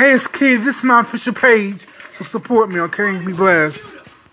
Hey, it's kids. This is my official page. So support me, okay? Be blessed.